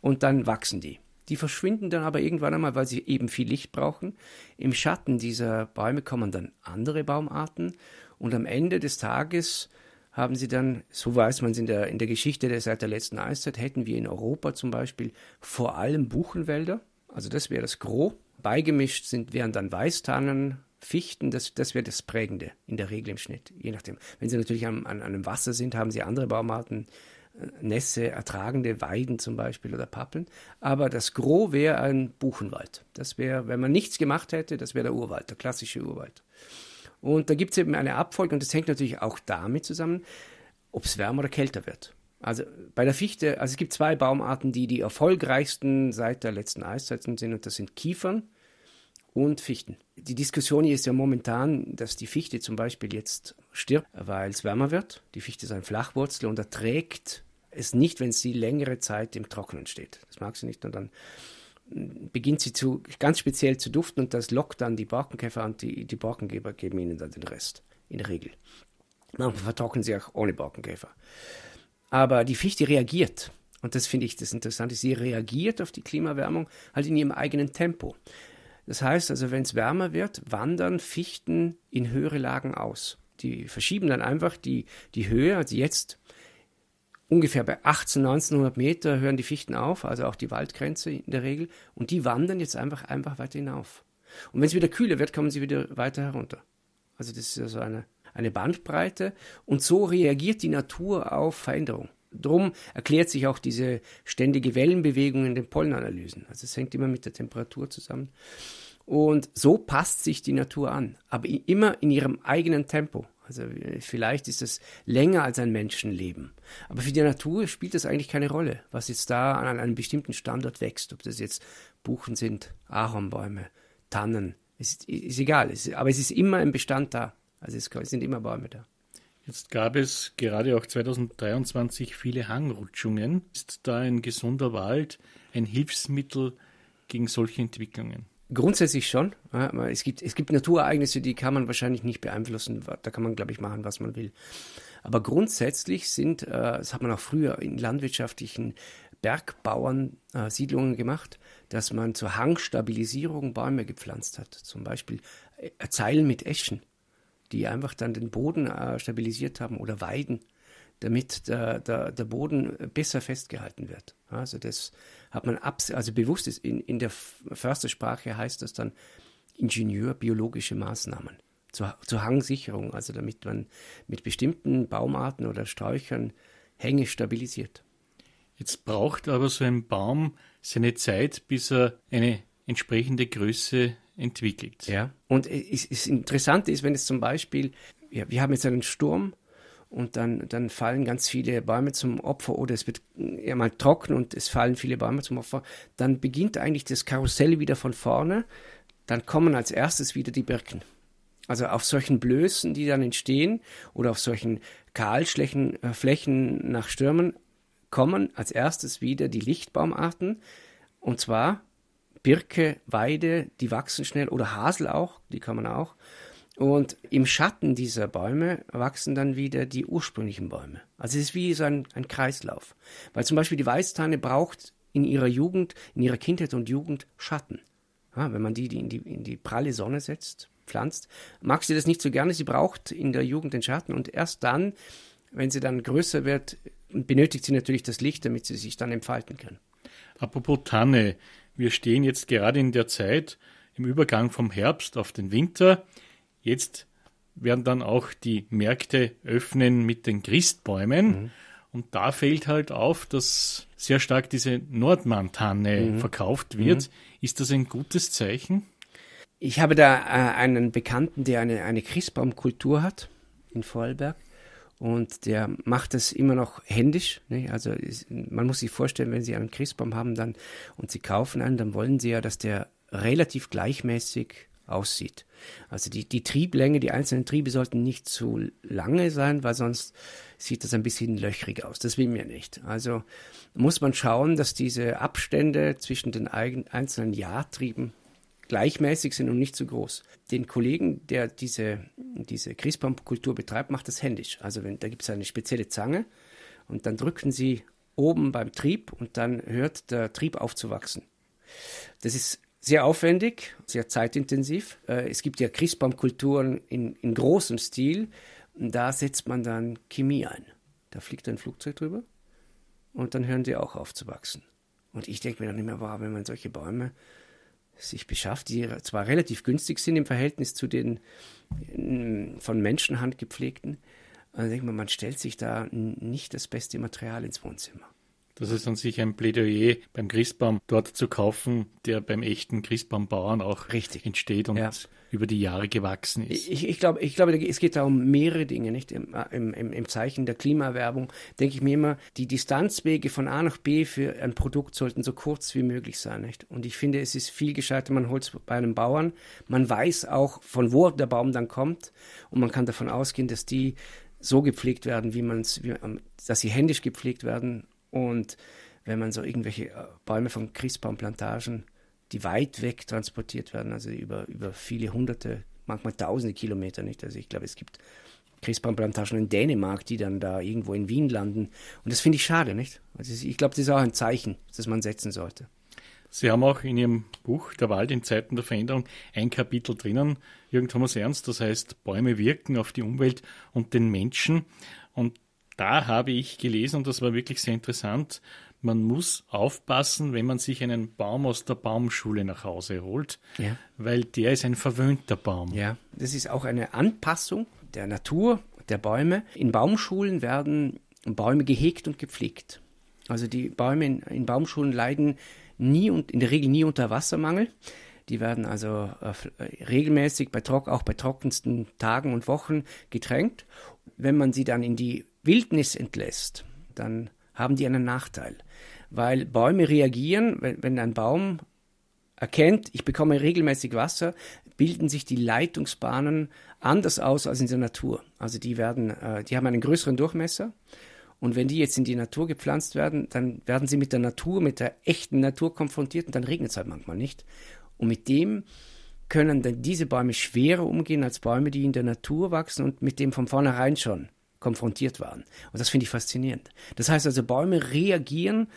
und dann wachsen die. Die verschwinden dann aber irgendwann einmal, weil sie eben viel Licht brauchen. Im Schatten dieser Bäume kommen dann andere Baumarten und am Ende des Tages haben sie dann, so weiß man es in der, in der Geschichte der, seit der letzten Eiszeit, hätten wir in Europa zum Beispiel vor allem Buchenwälder, also das wäre das Gros. Beigemischt sind, wären dann Weißtannen, Fichten, das, das wäre das Prägende in der Regel im Schnitt, je nachdem. Wenn sie natürlich an, an einem Wasser sind, haben sie andere Baumarten, Nässe ertragende Weiden zum Beispiel oder Pappeln. Aber das Gros wäre ein Buchenwald. Das wäre, wenn man nichts gemacht hätte, das wäre der Urwald, der klassische Urwald. Und da gibt es eben eine Abfolge und das hängt natürlich auch damit zusammen, ob es wärmer oder kälter wird. Also bei der Fichte, also es gibt zwei Baumarten, die die erfolgreichsten seit der letzten Eiszeit sind und das sind Kiefern und Fichten. Die Diskussion hier ist ja momentan, dass die Fichte zum Beispiel jetzt stirbt, weil es wärmer wird. Die Fichte ist ein Flachwurzel und erträgt es nicht, wenn sie längere Zeit im Trockenen steht. Das mag sie nicht und dann beginnt sie zu, ganz speziell zu duften und das lockt dann die Borkenkäfer und die, die Borkengeber geben ihnen dann den Rest, in der Regel. Manchmal vertrocknen sie auch ohne Borkenkäfer. Aber die Fichte reagiert, und das finde ich das Interessante, sie reagiert auf die Klimawärmung halt in ihrem eigenen Tempo. Das heißt also, wenn es wärmer wird, wandern Fichten in höhere Lagen aus. Die verschieben dann einfach die, die Höhe, also jetzt ungefähr bei 18, 1900 Meter hören die Fichten auf, also auch die Waldgrenze in der Regel, und die wandern jetzt einfach, einfach weiter hinauf. Und wenn es wieder kühler wird, kommen sie wieder weiter herunter. Also das ist also eine, eine Bandbreite und so reagiert die Natur auf Veränderung. Drum erklärt sich auch diese ständige Wellenbewegung in den Pollenanalysen. Also es hängt immer mit der Temperatur zusammen. Und so passt sich die Natur an, aber immer in ihrem eigenen Tempo. Also vielleicht ist es länger als ein Menschenleben. Aber für die Natur spielt das eigentlich keine Rolle, was jetzt da an einem bestimmten Standort wächst. Ob das jetzt Buchen sind, Ahornbäume, Tannen, ist, ist egal. Es, aber es ist immer ein Bestand da. Also es sind immer Bäume da.
Jetzt gab es gerade auch 2023 viele Hangrutschungen. Ist da ein gesunder Wald ein Hilfsmittel gegen solche Entwicklungen?
Grundsätzlich schon. Es gibt, es gibt Naturereignisse, die kann man wahrscheinlich nicht beeinflussen. Da kann man, glaube ich, machen, was man will. Aber grundsätzlich sind, äh, das hat man auch früher in landwirtschaftlichen Bergbauern-Siedlungen gemacht, dass man zur Hangstabilisierung Bäume gepflanzt hat. Zum Beispiel äh, Zeilen mit Eschen, die einfach dann den Boden äh, stabilisiert haben oder Weiden, damit der, der, der Boden besser festgehalten wird. Also das hat man abs also bewusst ist, in, in der Förstersprache heißt das dann Ingenieur biologische Maßnahmen zur, zur Hangsicherung, also damit man mit bestimmten Baumarten oder Sträuchern Hänge stabilisiert.
Jetzt braucht aber so ein Baum seine Zeit, bis er eine entsprechende Größe entwickelt.
Ja, und es, es interessant ist, wenn es zum Beispiel, ja, wir haben jetzt einen Sturm und dann, dann fallen ganz viele Bäume zum Opfer oder es wird ja mal trocken und es fallen viele Bäume zum Opfer, dann beginnt eigentlich das Karussell wieder von vorne. Dann kommen als erstes wieder die Birken. Also auf solchen Blößen, die dann entstehen oder auf solchen Kahlflächen äh, Flächen nach Stürmen kommen als erstes wieder die Lichtbaumarten und zwar Birke, Weide, die wachsen schnell oder Hasel auch, die kann man auch. Und im Schatten dieser Bäume wachsen dann wieder die ursprünglichen Bäume. Also es ist wie so ein, ein Kreislauf. Weil zum Beispiel die Weißtanne braucht in ihrer Jugend, in ihrer Kindheit und Jugend Schatten. Ja, wenn man die, die, in die in die pralle Sonne setzt, pflanzt, mag sie das nicht so gerne. Sie braucht in der Jugend den Schatten und erst dann, wenn sie dann größer wird, benötigt sie natürlich das Licht, damit sie sich dann entfalten kann.
Apropos Tanne, wir stehen jetzt gerade in der Zeit im Übergang vom Herbst auf den Winter. Jetzt werden dann auch die Märkte öffnen mit den Christbäumen. Mhm. Und da fällt halt auf, dass sehr stark diese Nordmann-Tanne mhm. verkauft wird. Mhm. Ist das ein gutes Zeichen?
Ich habe da äh, einen Bekannten, der eine, eine Christbaumkultur hat in Vorarlberg. Und der macht das immer noch händisch. Ne? Also ist, man muss sich vorstellen, wenn Sie einen Christbaum haben dann und Sie kaufen einen, dann wollen Sie ja, dass der relativ gleichmäßig aussieht. Also die, die Trieblänge, die einzelnen Triebe sollten nicht zu lange sein, weil sonst sieht das ein bisschen löchrig aus. Das will wir nicht. Also muss man schauen, dass diese Abstände zwischen den einzelnen Jahrtrieben gleichmäßig sind und nicht zu groß. Den Kollegen, der diese, diese Christbaumkultur betreibt, macht das händisch. Also wenn, da gibt es eine spezielle Zange und dann drücken sie oben beim Trieb und dann hört der Trieb auf zu wachsen. Das ist sehr aufwendig, sehr zeitintensiv. Äh, es gibt ja Christbaumkulturen in, in großem Stil. Da setzt man dann Chemie ein. Da fliegt ein Flugzeug drüber und dann hören die auch auf zu wachsen. Und ich denke mir dann immer, wow, wenn man solche Bäume sich beschafft, die zwar relativ günstig sind im Verhältnis zu den von Menschenhand gepflegten. Also denkt man, man stellt sich da nicht das beste Material ins Wohnzimmer.
Das ist an sich ein Plädoyer beim Christbaum dort zu kaufen, der beim echten Christbaumbauern auch
Richtig.
entsteht und ja. über die Jahre gewachsen ist.
Ich, ich, glaube, ich glaube, es geht da um mehrere Dinge. Nicht? Im, im, im Zeichen der Klimaerwerbung denke ich mir immer, die Distanzwege von A nach B für ein Produkt sollten so kurz wie möglich sein. Nicht? Und ich finde, es ist viel gescheiter, man holt es bei einem Bauern. Man weiß auch, von wo der Baum dann kommt und man kann davon ausgehen, dass die so gepflegt werden, wie man es, dass sie händisch gepflegt werden und wenn man so irgendwelche äh, Bäume von Christbaumplantagen, die weit weg transportiert werden, also über, über viele hunderte, manchmal tausende Kilometer, nicht? Also ich glaube, es gibt Christbaumplantagen in Dänemark, die dann da irgendwo in Wien landen. Und das finde ich schade, nicht? Also ich glaube, das ist auch ein Zeichen, das man setzen sollte.
Sie haben auch in Ihrem Buch Der Wald in Zeiten der Veränderung ein Kapitel drinnen, Jürgen Thomas Ernst, das heißt Bäume wirken auf die Umwelt und den Menschen. Und da habe ich gelesen, und das war wirklich sehr interessant, man muss aufpassen, wenn man sich einen Baum aus der Baumschule nach Hause holt, ja. weil der ist ein verwöhnter Baum.
Ja, das ist auch eine Anpassung der Natur, der Bäume. In Baumschulen werden Bäume gehegt und gepflegt. Also die Bäume in, in Baumschulen leiden nie und in der Regel nie unter Wassermangel. Die werden also äh, regelmäßig bei trock, auch bei trockensten Tagen und Wochen getränkt. Wenn man sie dann in die Wildnis entlässt, dann haben die einen Nachteil. Weil Bäume reagieren, wenn, wenn ein Baum erkennt, ich bekomme regelmäßig Wasser, bilden sich die Leitungsbahnen anders aus als in der Natur. Also die werden, äh, die haben einen größeren Durchmesser. Und wenn die jetzt in die Natur gepflanzt werden, dann werden sie mit der Natur, mit der echten Natur konfrontiert und dann regnet es halt manchmal nicht. Und mit dem können dann diese Bäume schwerer umgehen als Bäume, die in der Natur wachsen und mit dem von vornherein schon konfrontiert waren. Und das finde ich faszinierend. Das heißt also, Bäume reagieren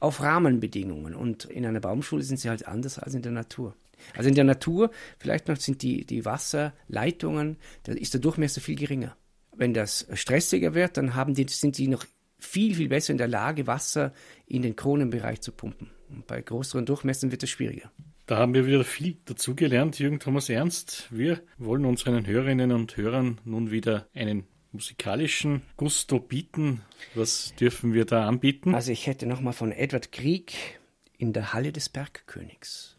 auf Rahmenbedingungen und in einer Baumschule sind sie halt anders als in der Natur. Also in der Natur, vielleicht noch sind die, die Wasserleitungen, da ist der Durchmesser viel geringer. Wenn das stressiger wird, dann haben die, sind die noch viel, viel besser in der Lage, Wasser in den Kronenbereich zu pumpen. Und bei größeren Durchmessern wird es schwieriger.
Da haben wir wieder viel dazugelernt, Jürgen Thomas Ernst. Wir wollen unseren Hörerinnen und Hörern nun wieder einen musikalischen Gusto bieten. Was dürfen wir da anbieten?
Also ich hätte nochmal von Edward Grieg in der Halle des Bergkönigs.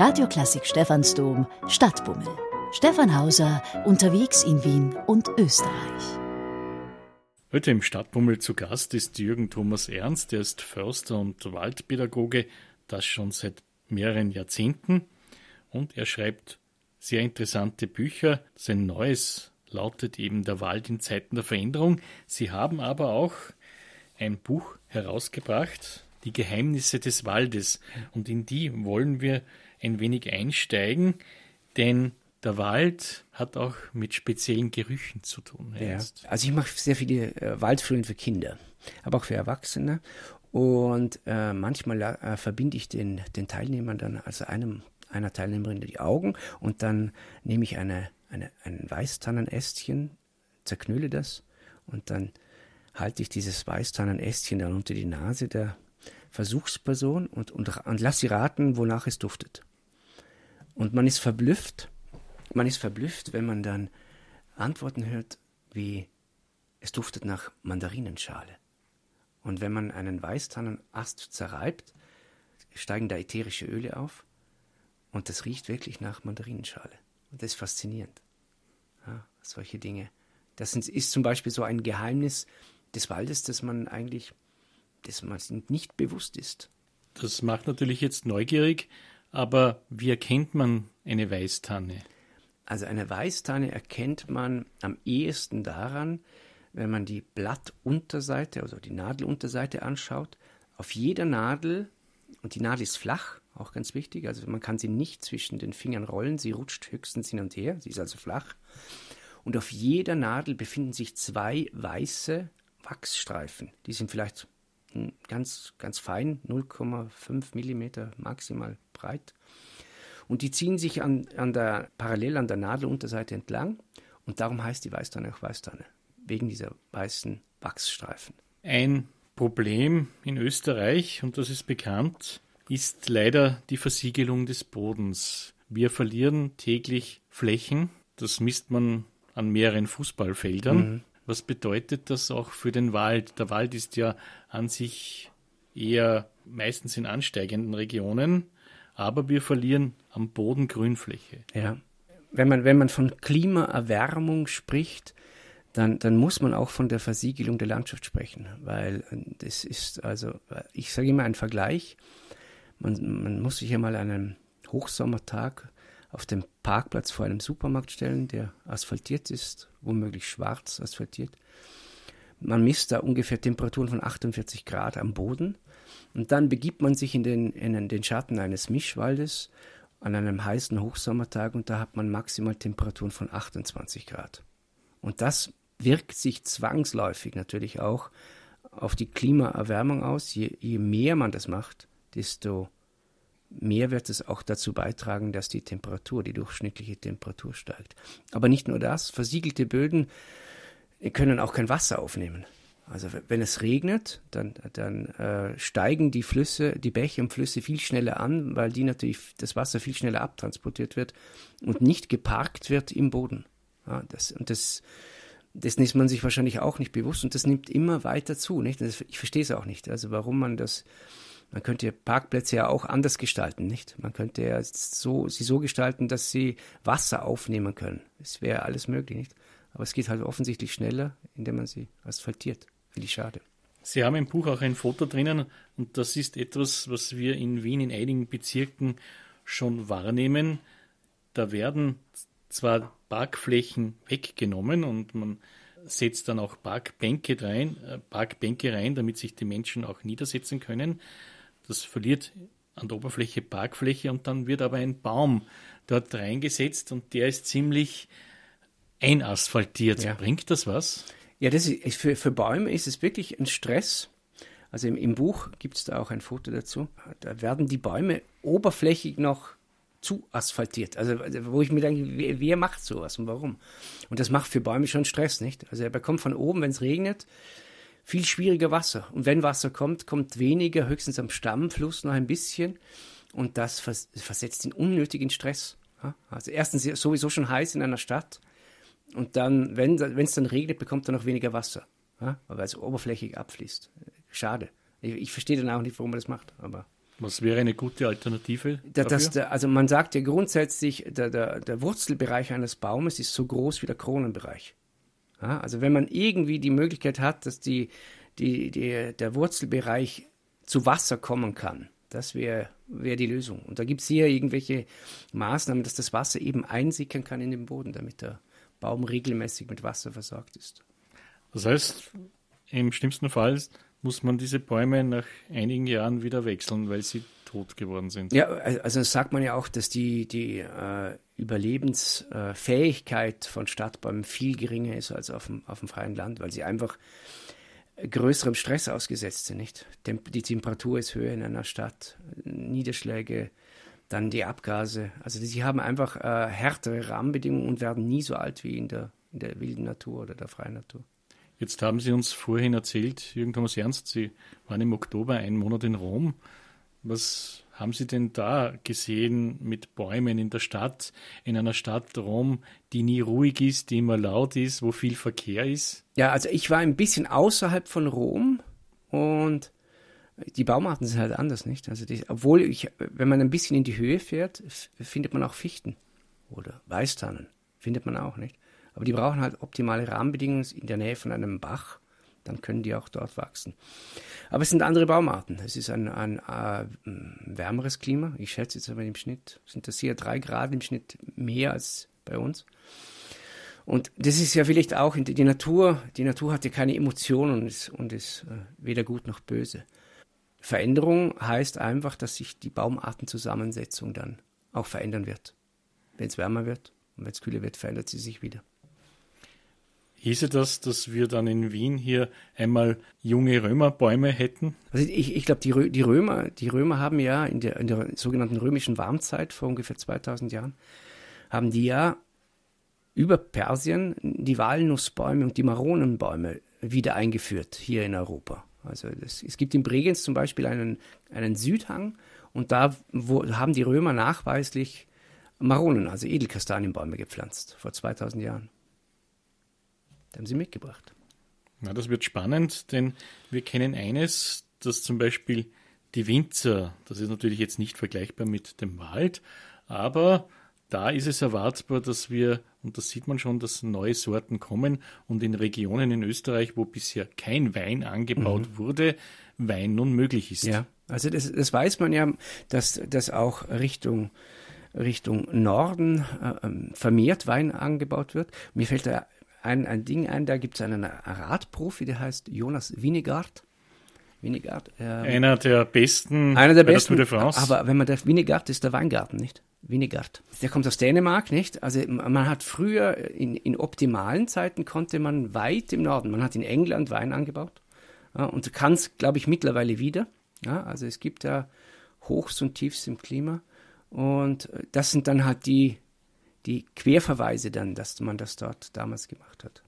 Radioklassik Stephansdom Stadtbummel. Stefan Hauser unterwegs in Wien und Österreich.
Heute im Stadtbummel zu Gast ist Jürgen Thomas Ernst, der ist Förster und Waldpädagoge, das schon seit mehreren Jahrzehnten. Und er schreibt sehr interessante Bücher. Sein neues lautet eben Der Wald in Zeiten der Veränderung. Sie haben aber auch ein Buch herausgebracht, Die Geheimnisse des Waldes. Und in die wollen wir ein wenig einsteigen, denn der Wald hat auch mit speziellen Gerüchen zu tun.
Ja. Also ich mache sehr viele äh, Waldflöhen für Kinder, aber auch für Erwachsene. Und äh, manchmal äh, verbinde ich den, den Teilnehmern dann, also einem, einer Teilnehmerin die Augen und dann nehme ich eine, eine, ein Weißtannenästchen, zerknülle das und dann halte ich dieses Weißtannenästchen dann unter die Nase der Versuchsperson und, und, und lass sie raten, wonach es duftet. Und man ist verblüfft, man ist verblüfft, wenn man dann Antworten hört, wie es duftet nach Mandarinenschale. Und wenn man einen Weißtannenast zerreibt, steigen da ätherische Öle auf und das riecht wirklich nach Mandarinenschale. Und das ist faszinierend. Ja, solche Dinge. Das ist zum Beispiel so ein Geheimnis des Waldes, das man eigentlich, das man nicht bewusst ist.
Das macht natürlich jetzt neugierig. Aber wie erkennt man eine Weißtanne?
Also eine Weißtanne erkennt man am ehesten daran, wenn man die Blattunterseite, also die Nadelunterseite anschaut. Auf jeder Nadel, und die Nadel ist flach, auch ganz wichtig. Also man kann sie nicht zwischen den Fingern rollen, sie rutscht höchstens hin und her, sie ist also flach. Und auf jeder Nadel befinden sich zwei weiße Wachsstreifen. Die sind vielleicht ganz, ganz fein, 0,5 Millimeter maximal breit. Und die ziehen sich an, an der, parallel an der Nadelunterseite entlang. Und darum heißt die Weißtanne auch Weißtanne, wegen dieser weißen Wachsstreifen.
Ein Problem in Österreich, und das ist bekannt, ist leider die Versiegelung des Bodens. Wir verlieren täglich Flächen. Das misst man an mehreren Fußballfeldern. Mhm. Was bedeutet das auch für den Wald? Der Wald ist ja an sich eher meistens in ansteigenden Regionen, aber wir verlieren am Boden Grünfläche.
Ja. Wenn man, wenn man von Klimaerwärmung spricht, dann, dann muss man auch von der Versiegelung der Landschaft sprechen, weil äh, das ist also, ich sage immer ein Vergleich. Man, man muss sich ja mal an Hochsommertag auf dem Parkplatz vor einem Supermarkt stellen, der asphaltiert ist, womöglich schwarz asphaltiert. Man misst da ungefähr Temperaturen von 48 Grad am Boden und dann begibt man sich in den, in den Schatten eines Mischwaldes an einem heißen Hochsommertag und da hat man maximal Temperaturen von 28 Grad. Und das wirkt sich zwangsläufig natürlich auch auf die Klimaerwärmung aus. Je, je mehr man das macht, desto mehr wird es auch dazu beitragen, dass die Temperatur, die durchschnittliche Temperatur steigt. Aber nicht nur das, versiegelte Böden können auch kein Wasser aufnehmen. Also wenn es regnet, dann, dann äh, steigen die Flüsse, die Bäche und Flüsse viel schneller an, weil die natürlich das Wasser viel schneller abtransportiert wird und nicht geparkt wird im Boden. Ja, das, und das dessen ist man sich wahrscheinlich auch nicht bewusst und das nimmt immer weiter zu. Nicht? ich verstehe es auch nicht. Also warum man das, man könnte Parkplätze ja auch anders gestalten, nicht? Man könnte ja so, sie so gestalten, dass sie Wasser aufnehmen können. Es wäre alles möglich, nicht? Aber es geht halt offensichtlich schneller, indem man sie asphaltiert. Finde ich schade.
Sie haben im Buch auch ein Foto drinnen und das ist etwas, was wir in Wien in einigen Bezirken schon wahrnehmen. Da werden zwar Parkflächen weggenommen und man setzt dann auch Parkbänke rein, äh, Parkbänke rein, damit sich die Menschen auch niedersetzen können. Das verliert an der Oberfläche Parkfläche und dann wird aber ein Baum dort reingesetzt und der ist ziemlich einasphaltiert. Ja. Bringt das was?
Ja, das ist, für, für Bäume ist es wirklich ein Stress. Also im, im Buch gibt es da auch ein Foto dazu. Da werden die Bäume oberflächig noch zu asphaltiert. Also, wo ich mir denke, wer, wer, macht sowas und warum? Und das macht für Bäume schon Stress, nicht? Also er bekommt von oben, wenn es regnet, viel schwieriger Wasser. Und wenn Wasser kommt, kommt weniger, höchstens am Stammfluss noch ein bisschen. Und das vers versetzt ihn unnötigen Stress. Also erstens sowieso schon heiß in einer Stadt. Und dann, wenn es dann regnet, bekommt er noch weniger Wasser. Weil es oberflächig abfließt. Schade. Ich, ich verstehe dann auch nicht, warum man das macht. Aber
was wäre eine gute Alternative?
Da, das, also man sagt ja grundsätzlich, der, der, der, Wurzelbereich eines Baumes ist so groß wie der Kronenbereich. Ja, also wenn man irgendwie die Möglichkeit hat, dass die, die, die, der Wurzelbereich zu Wasser kommen kann, das wäre wär die Lösung. Und da gibt es hier irgendwelche Maßnahmen, dass das Wasser eben einsickern kann in den Boden, damit der Baum regelmäßig mit Wasser versorgt ist.
Das heißt, im schlimmsten Fall muss man diese Bäume nach einigen Jahren wieder wechseln, weil sie tot geworden sind.
Ja, also sagt man ja auch, dass die, die äh, Überlebensfähigkeit von Stadtbäumen viel geringer ist als auf dem, auf dem freien Land, weil sie einfach größerem Stress ausgesetzt sind. Nicht? Die Temperatur ist höher in einer Stadt, Niederschläge, dann die Abgase. Also sie haben einfach äh, härtere Rahmenbedingungen und werden nie so alt wie in der, in der wilden Natur oder der freien Natur.
Jetzt haben Sie uns vorhin erzählt, Jürgen Thomas Ernst, Sie waren im Oktober einen Monat in Rom. Was haben Sie denn da gesehen mit Bäumen in der Stadt, in einer Stadt Rom, die nie ruhig ist, die immer laut ist, wo viel Verkehr ist?
Ja, also ich war ein bisschen außerhalb von Rom und die Baumarten sind halt anders, nicht? Also die, obwohl ich, wenn man ein bisschen in die Höhe fährt, findet man auch Fichten oder Weißtannen, findet man auch, nicht? Aber die brauchen halt optimale Rahmenbedingungen in der Nähe von einem Bach. Dann können die auch dort wachsen. Aber es sind andere Baumarten. Es ist ein, ein, ein äh, wärmeres Klima. Ich schätze jetzt aber im Schnitt sind das hier drei Grad im Schnitt mehr als bei uns. Und das ist ja vielleicht auch die Natur. Die Natur hat ja keine Emotionen und ist, und ist äh, weder gut noch böse. Veränderung heißt einfach, dass sich die Baumartenzusammensetzung dann auch verändern wird. Wenn es wärmer wird und wenn es kühler wird, verändert sie sich wieder.
Hieße das, dass wir dann in Wien hier einmal junge Römerbäume hätten?
Also ich, ich glaube, die, die, Römer, die Römer haben ja in der, in der sogenannten römischen Warmzeit vor ungefähr 2000 Jahren, haben die ja über Persien die Walnussbäume und die Maronenbäume wieder eingeführt hier in Europa. Also das, es gibt in Bregenz zum Beispiel einen, einen Südhang und da wo, haben die Römer nachweislich Maronen, also Edelkastanienbäume gepflanzt, vor 2000 Jahren. Da haben sie mitgebracht.
Na, das wird spannend, denn wir kennen eines, dass zum Beispiel die Winzer, das ist natürlich jetzt nicht vergleichbar mit dem Wald, aber da ist es erwartbar, dass wir, und das sieht man schon, dass neue Sorten kommen und in Regionen in Österreich, wo bisher kein Wein angebaut mhm. wurde, Wein nun möglich ist.
Ja, also das, das weiß man ja, dass das auch Richtung Richtung Norden äh, ähm, vermehrt Wein angebaut wird. Mir fällt da ein, ein Ding ein, da gibt es einen Radprofi, der heißt Jonas Winnegard.
Winnegard. Ähm, einer der besten
einer der besten, der Aber wenn man der Winnegard ist der Weingarten, nicht? Winnegard. Der kommt aus Dänemark, nicht? Also man hat früher in, in optimalen Zeiten konnte man weit im Norden, man hat in England Wein angebaut ja, und kann es, glaube ich, mittlerweile wieder. Ja, also es gibt ja Hochs und Tiefs im Klima und das sind dann halt die die Querverweise dann, dass man das dort damals gemacht hat.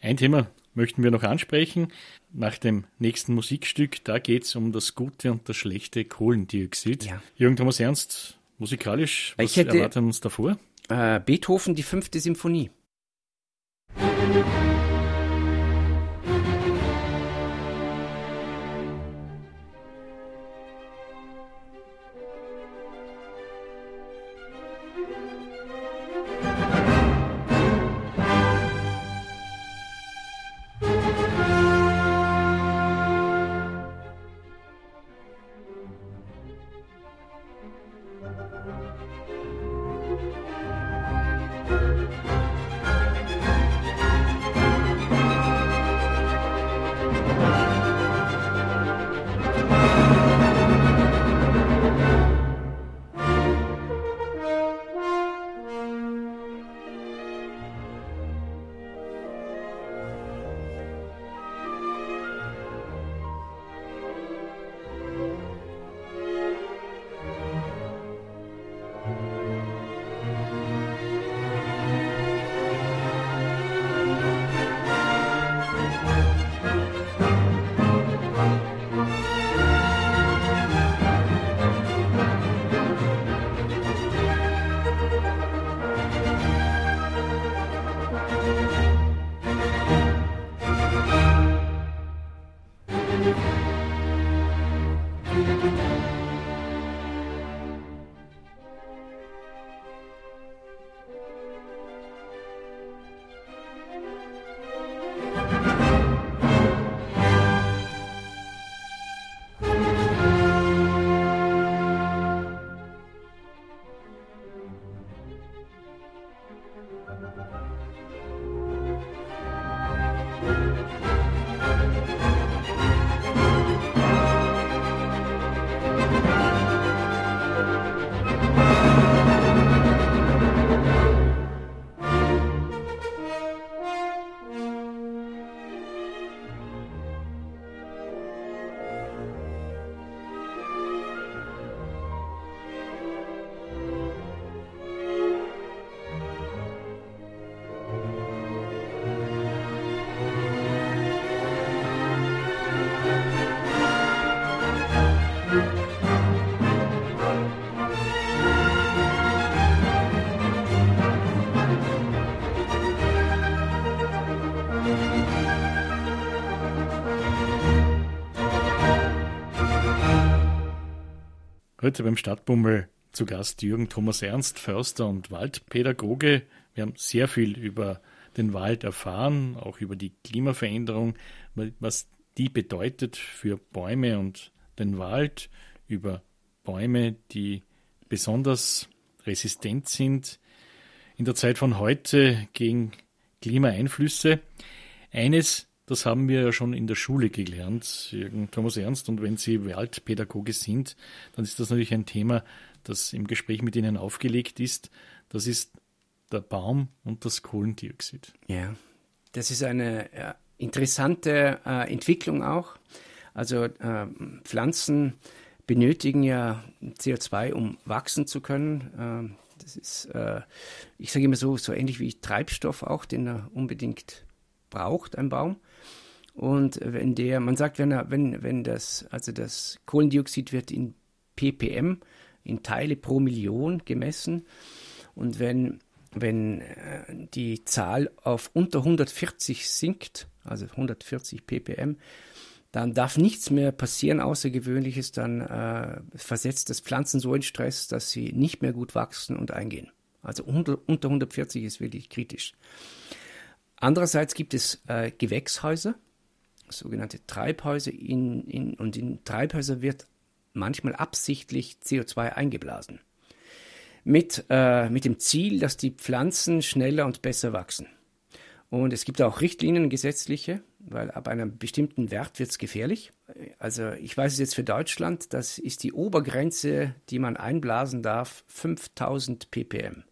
Ein Thema möchten wir noch ansprechen. Nach dem nächsten Musikstück, da geht es um das gute und das schlechte Kohlendioxid. Ja. Jürgen Thomas Ernst, musikalisch,
was ich hätte, erwartet uns davor? Äh, Beethoven, die fünfte Symphonie. Musik
Heute beim Stadtbummel zu Gast Jürgen Thomas Ernst, Förster und Waldpädagoge. Wir haben sehr viel über den Wald erfahren, auch über die Klimaveränderung, was die bedeutet für Bäume und den Wald, über Bäume, die besonders resistent sind in der Zeit von heute gegen Klimaeinflüsse. Eines das haben wir ja schon in der Schule gelernt, Jürgen Thomas Ernst. Und wenn Sie Waldpädagoge sind, dann ist das natürlich ein Thema, das im Gespräch mit Ihnen aufgelegt ist. Das ist der Baum und das Kohlendioxid.
Ja, das ist eine ja, interessante äh, Entwicklung auch. Also äh, Pflanzen benötigen ja CO2, um wachsen zu können. Äh, das ist, äh, ich sage immer so, so ähnlich wie Treibstoff auch, den er unbedingt braucht, ein Baum. Und wenn der, man sagt, wenn er, wenn, wenn das, also das Kohlendioxid wird in ppm, in Teile pro Million gemessen. Und wenn, wenn äh, die Zahl auf unter 140 sinkt, also 140 ppm, dann darf nichts mehr passieren Außergewöhnliches, dann äh, versetzt das Pflanzen so in Stress, dass sie nicht mehr gut wachsen und eingehen. Also unter, unter 140 ist wirklich kritisch. Andererseits gibt es äh, Gewächshäuser, sogenannte Treibhäuser, in, in, und in Treibhäuser wird manchmal absichtlich CO2 eingeblasen. Mit, äh, mit dem Ziel, dass die Pflanzen schneller und besser wachsen. Und es gibt auch Richtlinien, gesetzliche, weil ab einem bestimmten Wert wird es gefährlich. Also ich weiß es jetzt für Deutschland, das ist die Obergrenze, die man einblasen darf, 5000 ppm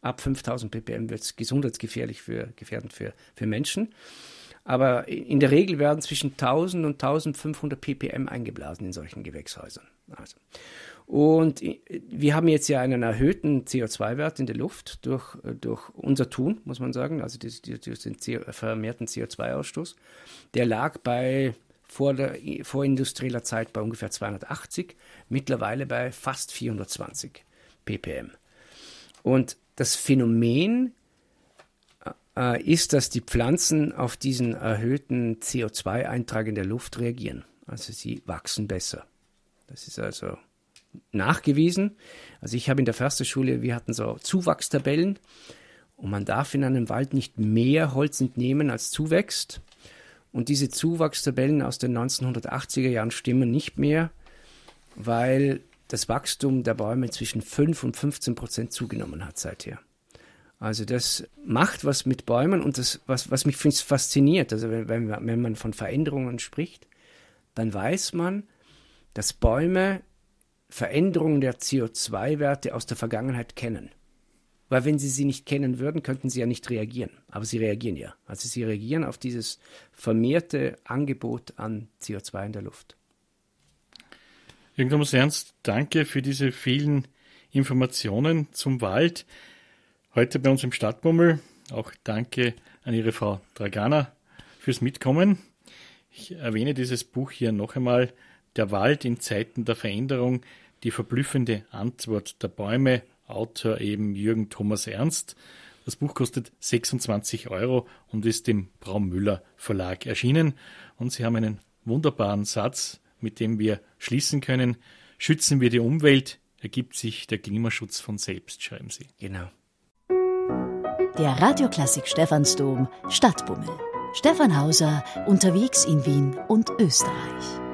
ab 5000 ppm wird es gesundheitsgefährlich für, gefährdend für, für Menschen. Aber in der Regel werden zwischen 1000 und 1500 ppm eingeblasen in solchen Gewächshäusern. Also. Und wir haben jetzt ja einen erhöhten CO2-Wert in der Luft durch, durch unser Tun, muss man sagen, also durch, den CO, vermehrten CO2-Ausstoß. Der lag bei vor der vorindustrieller Zeit bei ungefähr 280, mittlerweile bei fast 420 ppm. Und das Phänomen äh, ist, dass die Pflanzen auf diesen erhöhten CO2-Eintrag in der Luft reagieren. Also sie wachsen besser. Das ist also nachgewiesen. Also ich habe in der Försterschule, wir hatten so Zuwachstabellen und man darf in einem Wald nicht mehr Holz entnehmen, als zuwächst. Und diese Zuwachstabellen aus den 1980er Jahren stimmen nicht mehr, weil das Wachstum der Bäume zwischen 5 und 15 Prozent zugenommen hat seither. Also das macht was mit Bäumen und das, was, was mich fasziniert, also wenn, wenn man von Veränderungen spricht, dann weiß man, dass Bäume Veränderungen der CO2-Werte aus der Vergangenheit kennen. Weil wenn sie sie nicht kennen würden, könnten sie ja nicht reagieren. Aber sie reagieren ja. Also sie reagieren auf dieses vermehrte Angebot an CO2 in der Luft.
Jürgen Thomas Ernst, danke für diese vielen Informationen zum Wald. Heute bei uns im Stadtbummel. Auch danke an Ihre Frau Dragana fürs Mitkommen. Ich erwähne dieses Buch hier noch einmal. Der Wald in Zeiten der Veränderung. Die verblüffende Antwort der Bäume. Autor eben Jürgen Thomas Ernst. Das Buch kostet 26 Euro und ist im Braumüller Verlag erschienen. Und Sie haben einen wunderbaren Satz mit dem wir schließen können. Schützen wir die Umwelt, ergibt sich der Klimaschutz von selbst, schreiben Sie.
Genau.
Der Radioklassik Stephansdom Stadtbummel. Stefan Hauser unterwegs in Wien und Österreich.